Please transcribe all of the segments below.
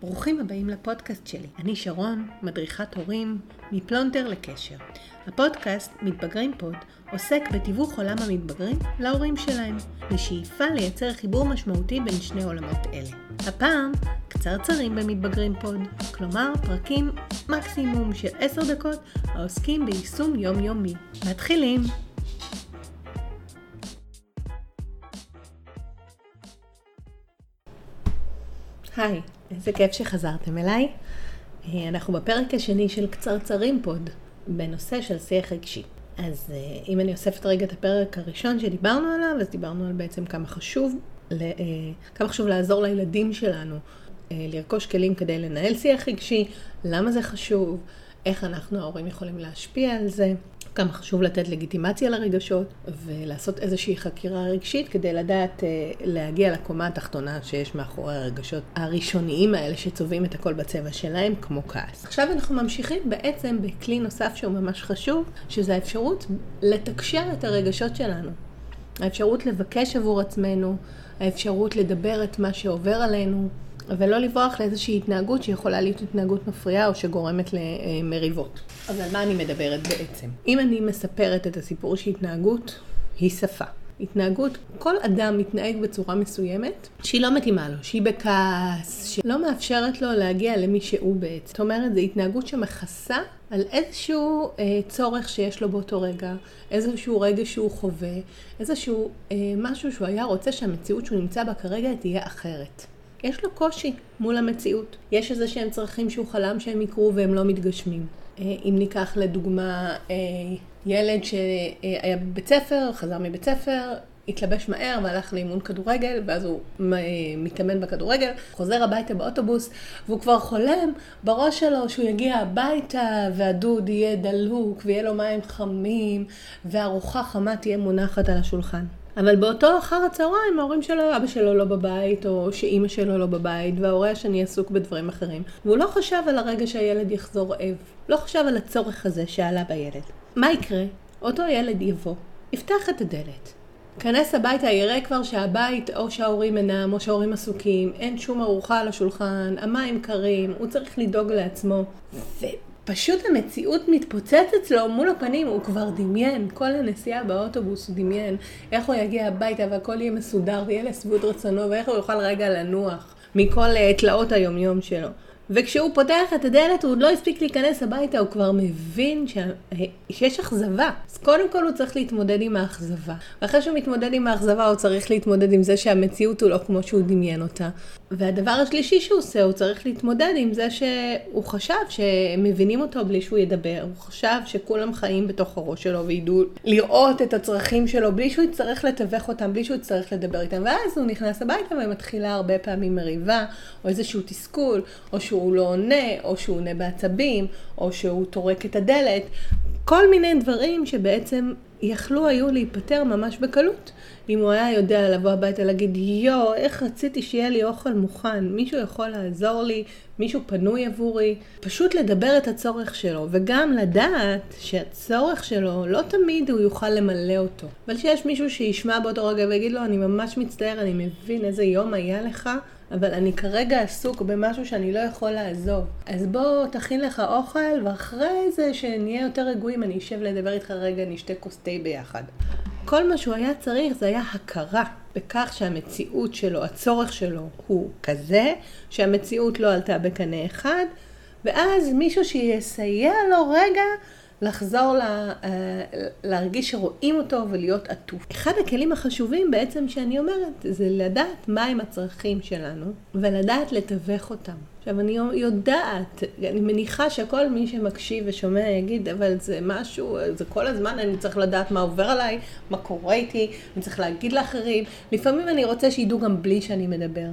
ברוכים הבאים לפודקאסט שלי. אני שרון, מדריכת הורים, מפלונטר לקשר. הפודקאסט מתבגרים פוד עוסק בתיווך עולם המתבגרים להורים שלהם, בשאיפה לייצר חיבור משמעותי בין שני עולמות אלה. הפעם, קצרצרים במתבגרים פוד, כלומר פרקים מקסימום של 10 דקות העוסקים ביישום יומיומי. מתחילים! היי, איזה כיף שחזרתם אליי. אה, אנחנו בפרק השני של קצרצרים פוד, בנושא של שיח רגשי. אז אה, אם אני אוספת רגע את הפרק הראשון שדיברנו עליו, אז דיברנו על בעצם כמה חשוב, אה, כמה חשוב לעזור לילדים שלנו לרכוש כלים כדי לנהל שיח רגשי, למה זה חשוב, איך אנחנו ההורים יכולים להשפיע על זה. כמה חשוב לתת לגיטימציה לרגשות ולעשות איזושהי חקירה רגשית כדי לדעת אה, להגיע לקומה התחתונה שיש מאחורי הרגשות הראשוניים האלה שצובעים את הכל בצבע שלהם, כמו כעס. עכשיו אנחנו ממשיכים בעצם בכלי נוסף שהוא ממש חשוב, שזה האפשרות לתקשר את הרגשות שלנו. האפשרות לבקש עבור עצמנו, האפשרות לדבר את מה שעובר עלינו. ולא לברוח לאיזושהי התנהגות שיכולה להיות התנהגות מפריעה או שגורמת למריבות. אז על מה אני מדברת בעצם? אם אני מספרת את הסיפור שהתנהגות היא שפה. התנהגות, כל אדם מתנהג בצורה מסוימת שהיא לא מתאימה לו, שהיא בכעס, שלא מאפשרת לו להגיע למי שהוא בעצם. זאת אומרת, זו התנהגות שמכסה על איזשהו אה, צורך שיש לו באותו רגע, איזשהו רגע שהוא חווה, איזשהו אה, משהו שהוא היה רוצה שהמציאות שהוא נמצא בה כרגע תהיה אחרת. יש לו קושי מול המציאות. יש איזה שהם צרכים שהוא חלם שהם יקרו והם לא מתגשמים. אה, אם ניקח לדוגמה אה, ילד שהיה בבית ספר, חזר מבית ספר, התלבש מהר והלך לאימון כדורגל, ואז הוא אה, מתאמן בכדורגל, חוזר הביתה באוטובוס, והוא כבר חולם בראש שלו שהוא יגיע הביתה, והדוד יהיה דלוק, ויהיה לו מים חמים, וארוחה חמה תהיה מונחת על השולחן. אבל באותו אחר הצהריים ההורים שלו, אבא שלו לא בבית, או שאימא שלו לא בבית, וההורה השני עסוק בדברים אחרים. והוא לא חשב על הרגע שהילד יחזור רעב. לא חשב על הצורך הזה שעלה בילד. מה יקרה? אותו ילד יבוא, יפתח את הדלת. כנס הביתה, יראה כבר שהבית או שההורים אינם או שההורים עסוקים, אין שום ארוחה על השולחן, המים קרים, הוא צריך לדאוג לעצמו. פשוט המציאות מתפוצצת אצלו מול הפנים, הוא כבר דמיין, כל הנסיעה באוטובוס הוא דמיין, איך הוא יגיע הביתה והכל יהיה מסודר ויהיה לשביעות רצונו, ואיך הוא יוכל רגע לנוח מכל אה, תלאות היומיום שלו. וכשהוא פותח את הדלת הוא עוד לא הספיק להיכנס הביתה, הוא כבר מבין ש... שיש אכזבה. אז קודם כל הוא צריך להתמודד עם האכזבה. ואחרי שהוא מתמודד עם האכזבה הוא צריך להתמודד עם זה שהמציאות הוא לא כמו שהוא דמיין אותה. והדבר השלישי שהוא עושה, הוא צריך להתמודד עם זה שהוא חשב שמבינים אותו בלי שהוא ידבר. הוא חשב שכולם חיים בתוך הראש שלו וידעו לראות את הצרכים שלו בלי שהוא יצטרך לתווך אותם, בלי שהוא יצטרך לדבר איתם. ואז הוא נכנס הביתה ומתחילה הרבה פעמים מריבה, או איזשהו תסכול, או שהוא שהוא לא עונה, או שהוא עונה בעצבים, או שהוא טורק את הדלת. כל מיני דברים שבעצם יכלו היו להיפטר ממש בקלות. אם הוא היה יודע לבוא הביתה להגיד, יואו, איך רציתי שיהיה לי אוכל מוכן, מישהו יכול לעזור לי, מישהו פנוי עבורי, פשוט לדבר את הצורך שלו, וגם לדעת שהצורך שלו, לא תמיד הוא יוכל למלא אותו, אבל שיש מישהו שישמע באותו רגע ויגיד לו, אני ממש מצטער, אני מבין איזה יום היה לך, אבל אני כרגע עסוק במשהו שאני לא יכול לעזוב. אז בוא תכין לך אוכל, ואחרי זה שנהיה יותר רגועים, אני אשב לדבר איתך רגע, נשתה כוס תה ביחד. כל מה שהוא היה צריך זה היה הכרה בכך שהמציאות שלו, הצורך שלו הוא כזה, שהמציאות לא עלתה בקנה אחד, ואז מישהו שיסייע לו רגע לחזור לה, אה, להרגיש שרואים אותו ולהיות עטוף. אחד הכלים החשובים בעצם שאני אומרת זה לדעת מהם הצרכים שלנו ולדעת לתווך אותם. עכשיו אני יודעת, אני מניחה שכל מי שמקשיב ושומע יגיד, אבל זה משהו, זה כל הזמן אני צריך לדעת מה עובר עליי, מה קורה איתי, אני צריך להגיד לאחרים. לפעמים אני רוצה שידעו גם בלי שאני מדבר.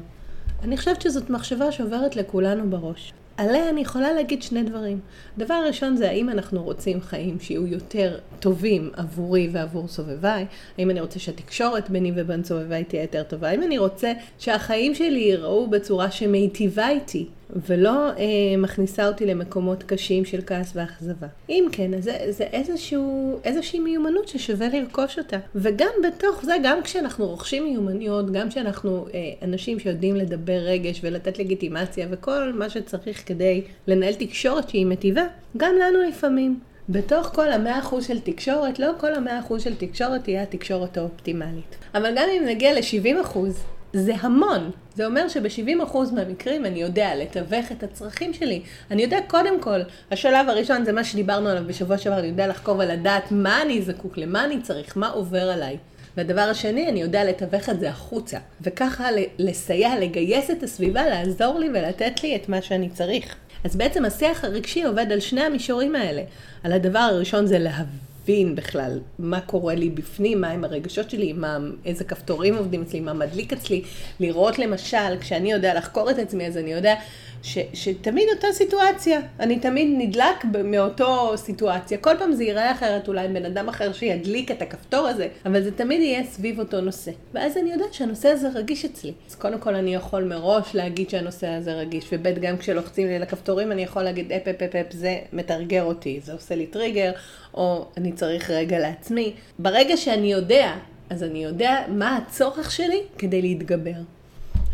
אני חושבת שזאת מחשבה שעוברת לכולנו בראש. עליה אני יכולה להגיד שני דברים. הדבר הראשון זה האם אנחנו רוצים חיים שיהיו יותר טובים עבורי ועבור סובביי, האם אני רוצה שהתקשורת ביני ובין סובביי תהיה יותר טובה, האם אני רוצה שהחיים שלי ייראו בצורה שמיטיבה איתי. ולא אה, מכניסה אותי למקומות קשים של כעס ואכזבה. אם כן, אז זה, זה איזשהו, איזושהי מיומנות ששווה לרכוש אותה. וגם בתוך זה, גם כשאנחנו רוכשים מיומנויות, גם כשאנחנו אה, אנשים שיודעים לדבר רגש ולתת לגיטימציה וכל מה שצריך כדי לנהל תקשורת שהיא מטיבה, גם לנו לפעמים. בתוך כל המאה אחוז של תקשורת, לא כל המאה אחוז של תקשורת תהיה התקשורת האופטימלית. אבל גם אם נגיע ל-70 אחוז, זה המון. זה אומר שב-70% מהמקרים אני יודע לתווך את הצרכים שלי. אני יודע קודם כל, השלב הראשון זה מה שדיברנו עליו בשבוע שעבר, אני יודע לחקור ולדעת מה אני זקוק, למה אני צריך, מה עובר עליי. והדבר השני, אני יודע לתווך את זה החוצה. וככה לסייע, לגייס את הסביבה, לעזור לי ולתת לי את מה שאני צריך. אז בעצם השיח הרגשי עובד על שני המישורים האלה. על הדבר הראשון זה להבין. להבין בכלל מה קורה לי בפנים, מה הרגשות שלי, מה, איזה כפתורים עובדים אצלי, מה מדליק אצלי. לראות למשל, כשאני יודע לחקור את עצמי, אז אני יודע ש, שתמיד אותה סיטואציה, אני תמיד נדלק מאותו סיטואציה. כל פעם זה ייראה אחרת, אולי בן אדם אחר שידליק את הכפתור הזה, אבל זה תמיד יהיה סביב אותו נושא. ואז אני יודעת שהנושא הזה רגיש אצלי. אז קודם כל אני יכול מראש להגיד שהנושא הזה רגיש, וב' גם כשלוחצים לי לכפתורים אני יכול להגיד אפ אפ אפ אפ זה מתרגר אותי, זה עושה לי טריגר, או אני צריך רגע לעצמי. ברגע שאני יודע, אז אני יודע מה הצורך שלי כדי להתגבר.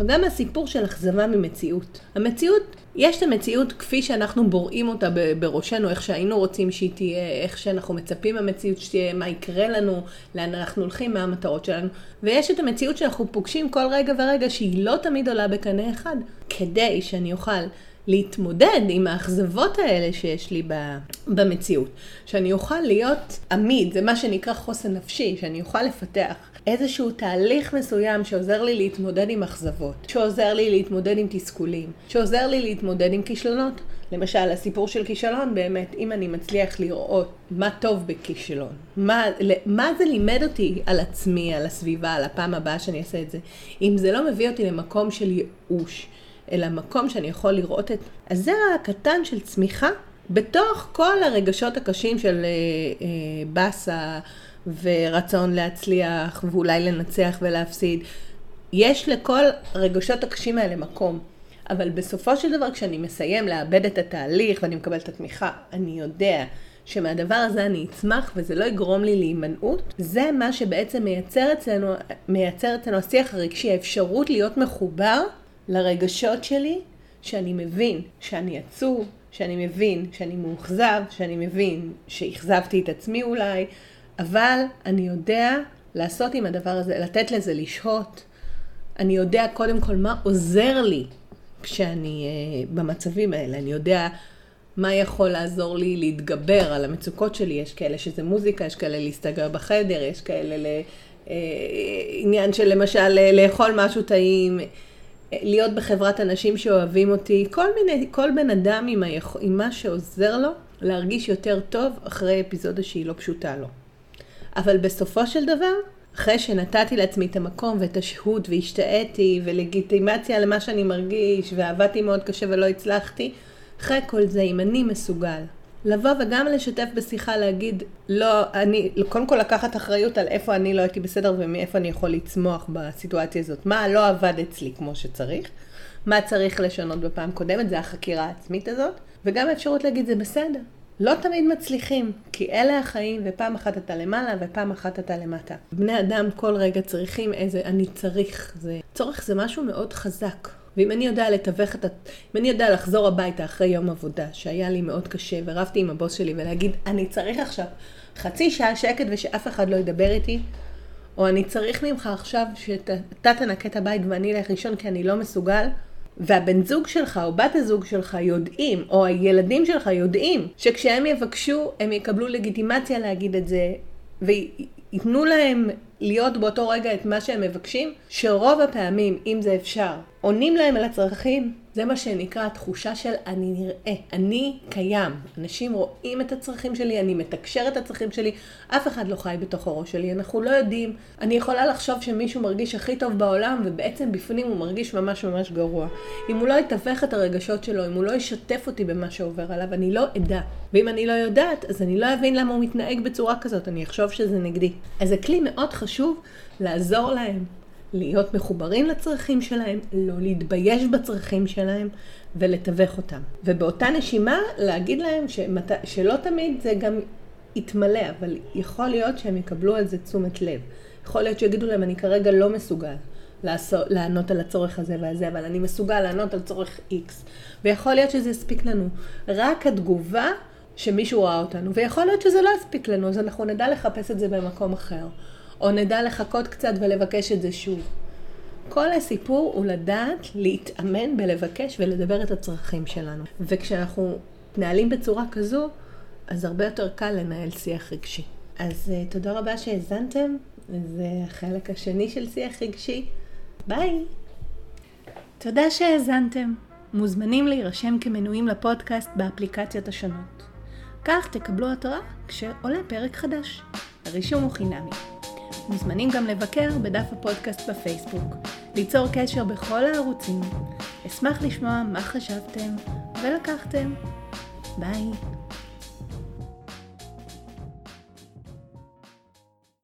וגם הסיפור של אכזבה ממציאות. המציאות, יש את המציאות כפי שאנחנו בוראים אותה בראשנו, איך שהיינו רוצים שהיא תהיה, איך שאנחנו מצפים מהמציאות שתהיה, מה יקרה לנו, לאן אנחנו הולכים, מה המטרות שלנו. ויש את המציאות שאנחנו פוגשים כל רגע ורגע שהיא לא תמיד עולה בקנה אחד, כדי שאני אוכל להתמודד עם האכזבות האלה שיש לי במציאות. שאני אוכל להיות עמיד, זה מה שנקרא חוסן נפשי, שאני אוכל לפתח איזשהו תהליך מסוים שעוזר לי להתמודד עם אכזבות, שעוזר לי להתמודד עם תסכולים, שעוזר לי להתמודד עם כישלונות. למשל, הסיפור של כישלון, באמת, אם אני מצליח לראות מה טוב בכישלון, מה, מה זה לימד אותי על עצמי, על הסביבה, על הפעם הבאה שאני אעשה את זה, אם זה לא מביא אותי למקום של ייאוש, אלא מקום שאני יכול לראות את הזרע הקטן של צמיחה בתוך כל הרגשות הקשים של אה, אה, באסה ורצון להצליח ואולי לנצח ולהפסיד. יש לכל הרגשות הקשים האלה מקום. אבל בסופו של דבר כשאני מסיים לאבד את התהליך ואני מקבל את התמיכה, אני יודע שמהדבר הזה אני אצמח וזה לא יגרום לי להימנעות, זה מה שבעצם מייצר אצלנו, מייצר אצלנו השיח הרגשי, האפשרות להיות מחובר לרגשות שלי, שאני מבין שאני עצוב, שאני מבין שאני מאוכזב, שאני מבין שאכזבתי את עצמי אולי, אבל אני יודע לעשות עם הדבר הזה, לתת לזה לשהות. אני יודע קודם כל מה עוזר לי כשאני uh, במצבים האלה. אני יודע מה יכול לעזור לי להתגבר על המצוקות שלי. יש כאלה שזה מוזיקה, יש כאלה להסתגר בחדר, יש כאלה לעניין אה, של למשל לאכול משהו טעים. להיות בחברת אנשים שאוהבים אותי, כל מיני, כל בן אדם עם, היכ... עם מה שעוזר לו להרגיש יותר טוב אחרי אפיזודה שהיא לא פשוטה לו. אבל בסופו של דבר, אחרי שנתתי לעצמי את המקום ואת השהות והשתאיתי ולגיטימציה למה שאני מרגיש ועבדתי מאוד קשה ולא הצלחתי, אחרי כל זה, אם אני מסוגל לבוא וגם לשתף בשיחה, להגיד, לא, אני, קודם כל לקחת אחריות על איפה אני לא הייתי בסדר ומאיפה אני יכול לצמוח בסיטואציה הזאת. מה לא עבד אצלי כמו שצריך, מה צריך לשנות בפעם קודמת, זה החקירה העצמית הזאת, וגם האפשרות להגיד, זה בסדר. לא תמיד מצליחים, כי אלה החיים, ופעם אחת אתה למעלה ופעם אחת אתה למטה. בני אדם כל רגע צריכים איזה אני צריך. זה... צורך זה משהו מאוד חזק. ואם אני יודע לתווך את ה... אם אני יודע לחזור הביתה אחרי יום עבודה, שהיה לי מאוד קשה, ורבתי עם הבוס שלי, ולהגיד, אני צריך עכשיו חצי שעה שקט ושאף אחד לא ידבר איתי, או אני צריך ממך עכשיו שאתה תנקה את הבית ואני אלך לישון כי אני לא מסוגל, והבן זוג שלך או בת הזוג שלך יודעים, או הילדים שלך יודעים, שכשהם יבקשו, הם יקבלו לגיטימציה להגיד את זה, וייתנו להם להיות באותו רגע את מה שהם מבקשים, שרוב הפעמים, אם זה אפשר, עונים להם על הצרכים, זה מה שנקרא תחושה של אני נראה, אני קיים. אנשים רואים את הצרכים שלי, אני מתקשר את הצרכים שלי, אף אחד לא חי בתוך הראש שלי, אנחנו לא יודעים. אני יכולה לחשוב שמישהו מרגיש הכי טוב בעולם, ובעצם בפנים הוא מרגיש ממש ממש גרוע. אם הוא לא יתווך את הרגשות שלו, אם הוא לא ישתף אותי במה שעובר עליו, אני לא אדע. ואם אני לא יודעת, אז אני לא אבין למה הוא מתנהג בצורה כזאת, אני אחשוב שזה נגדי. אז זה כלי מאוד חשוב לעזור להם להיות מחוברים לצרכים שלהם, לא להתבייש בצרכים שלהם ולתווך אותם. ובאותה נשימה להגיד להם שמת... שלא תמיד זה גם יתמלא, אבל יכול להיות שהם יקבלו על זה תשומת לב. יכול להיות שיגידו להם, אני כרגע לא מסוגל לעשות, לענות על הצורך הזה והזה, אבל אני מסוגל לענות על צורך X. ויכול להיות שזה יספיק לנו. רק התגובה שמישהו ראה אותנו, ויכול להיות שזה לא יספיק לנו, אז אנחנו נדע לחפש את זה במקום אחר. או נדע לחכות קצת ולבקש את זה שוב. כל הסיפור הוא לדעת להתאמן בלבקש ולדבר את הצרכים שלנו. וכשאנחנו מתנהלים בצורה כזו, אז הרבה יותר קל לנהל שיח רגשי. אז uh, תודה רבה שהאזנתם, זה החלק השני של שיח רגשי. ביי. תודה שהאזנתם. מוזמנים להירשם כמנויים לפודקאסט באפליקציות השונות. כך תקבלו התראה כשעולה פרק חדש. הרישום הוא חינמי. מוזמנים גם לבקר בדף הפודקאסט בפייסבוק, ליצור קשר בכל הערוצים. אשמח לשמוע מה חשבתם ולקחתם. ביי.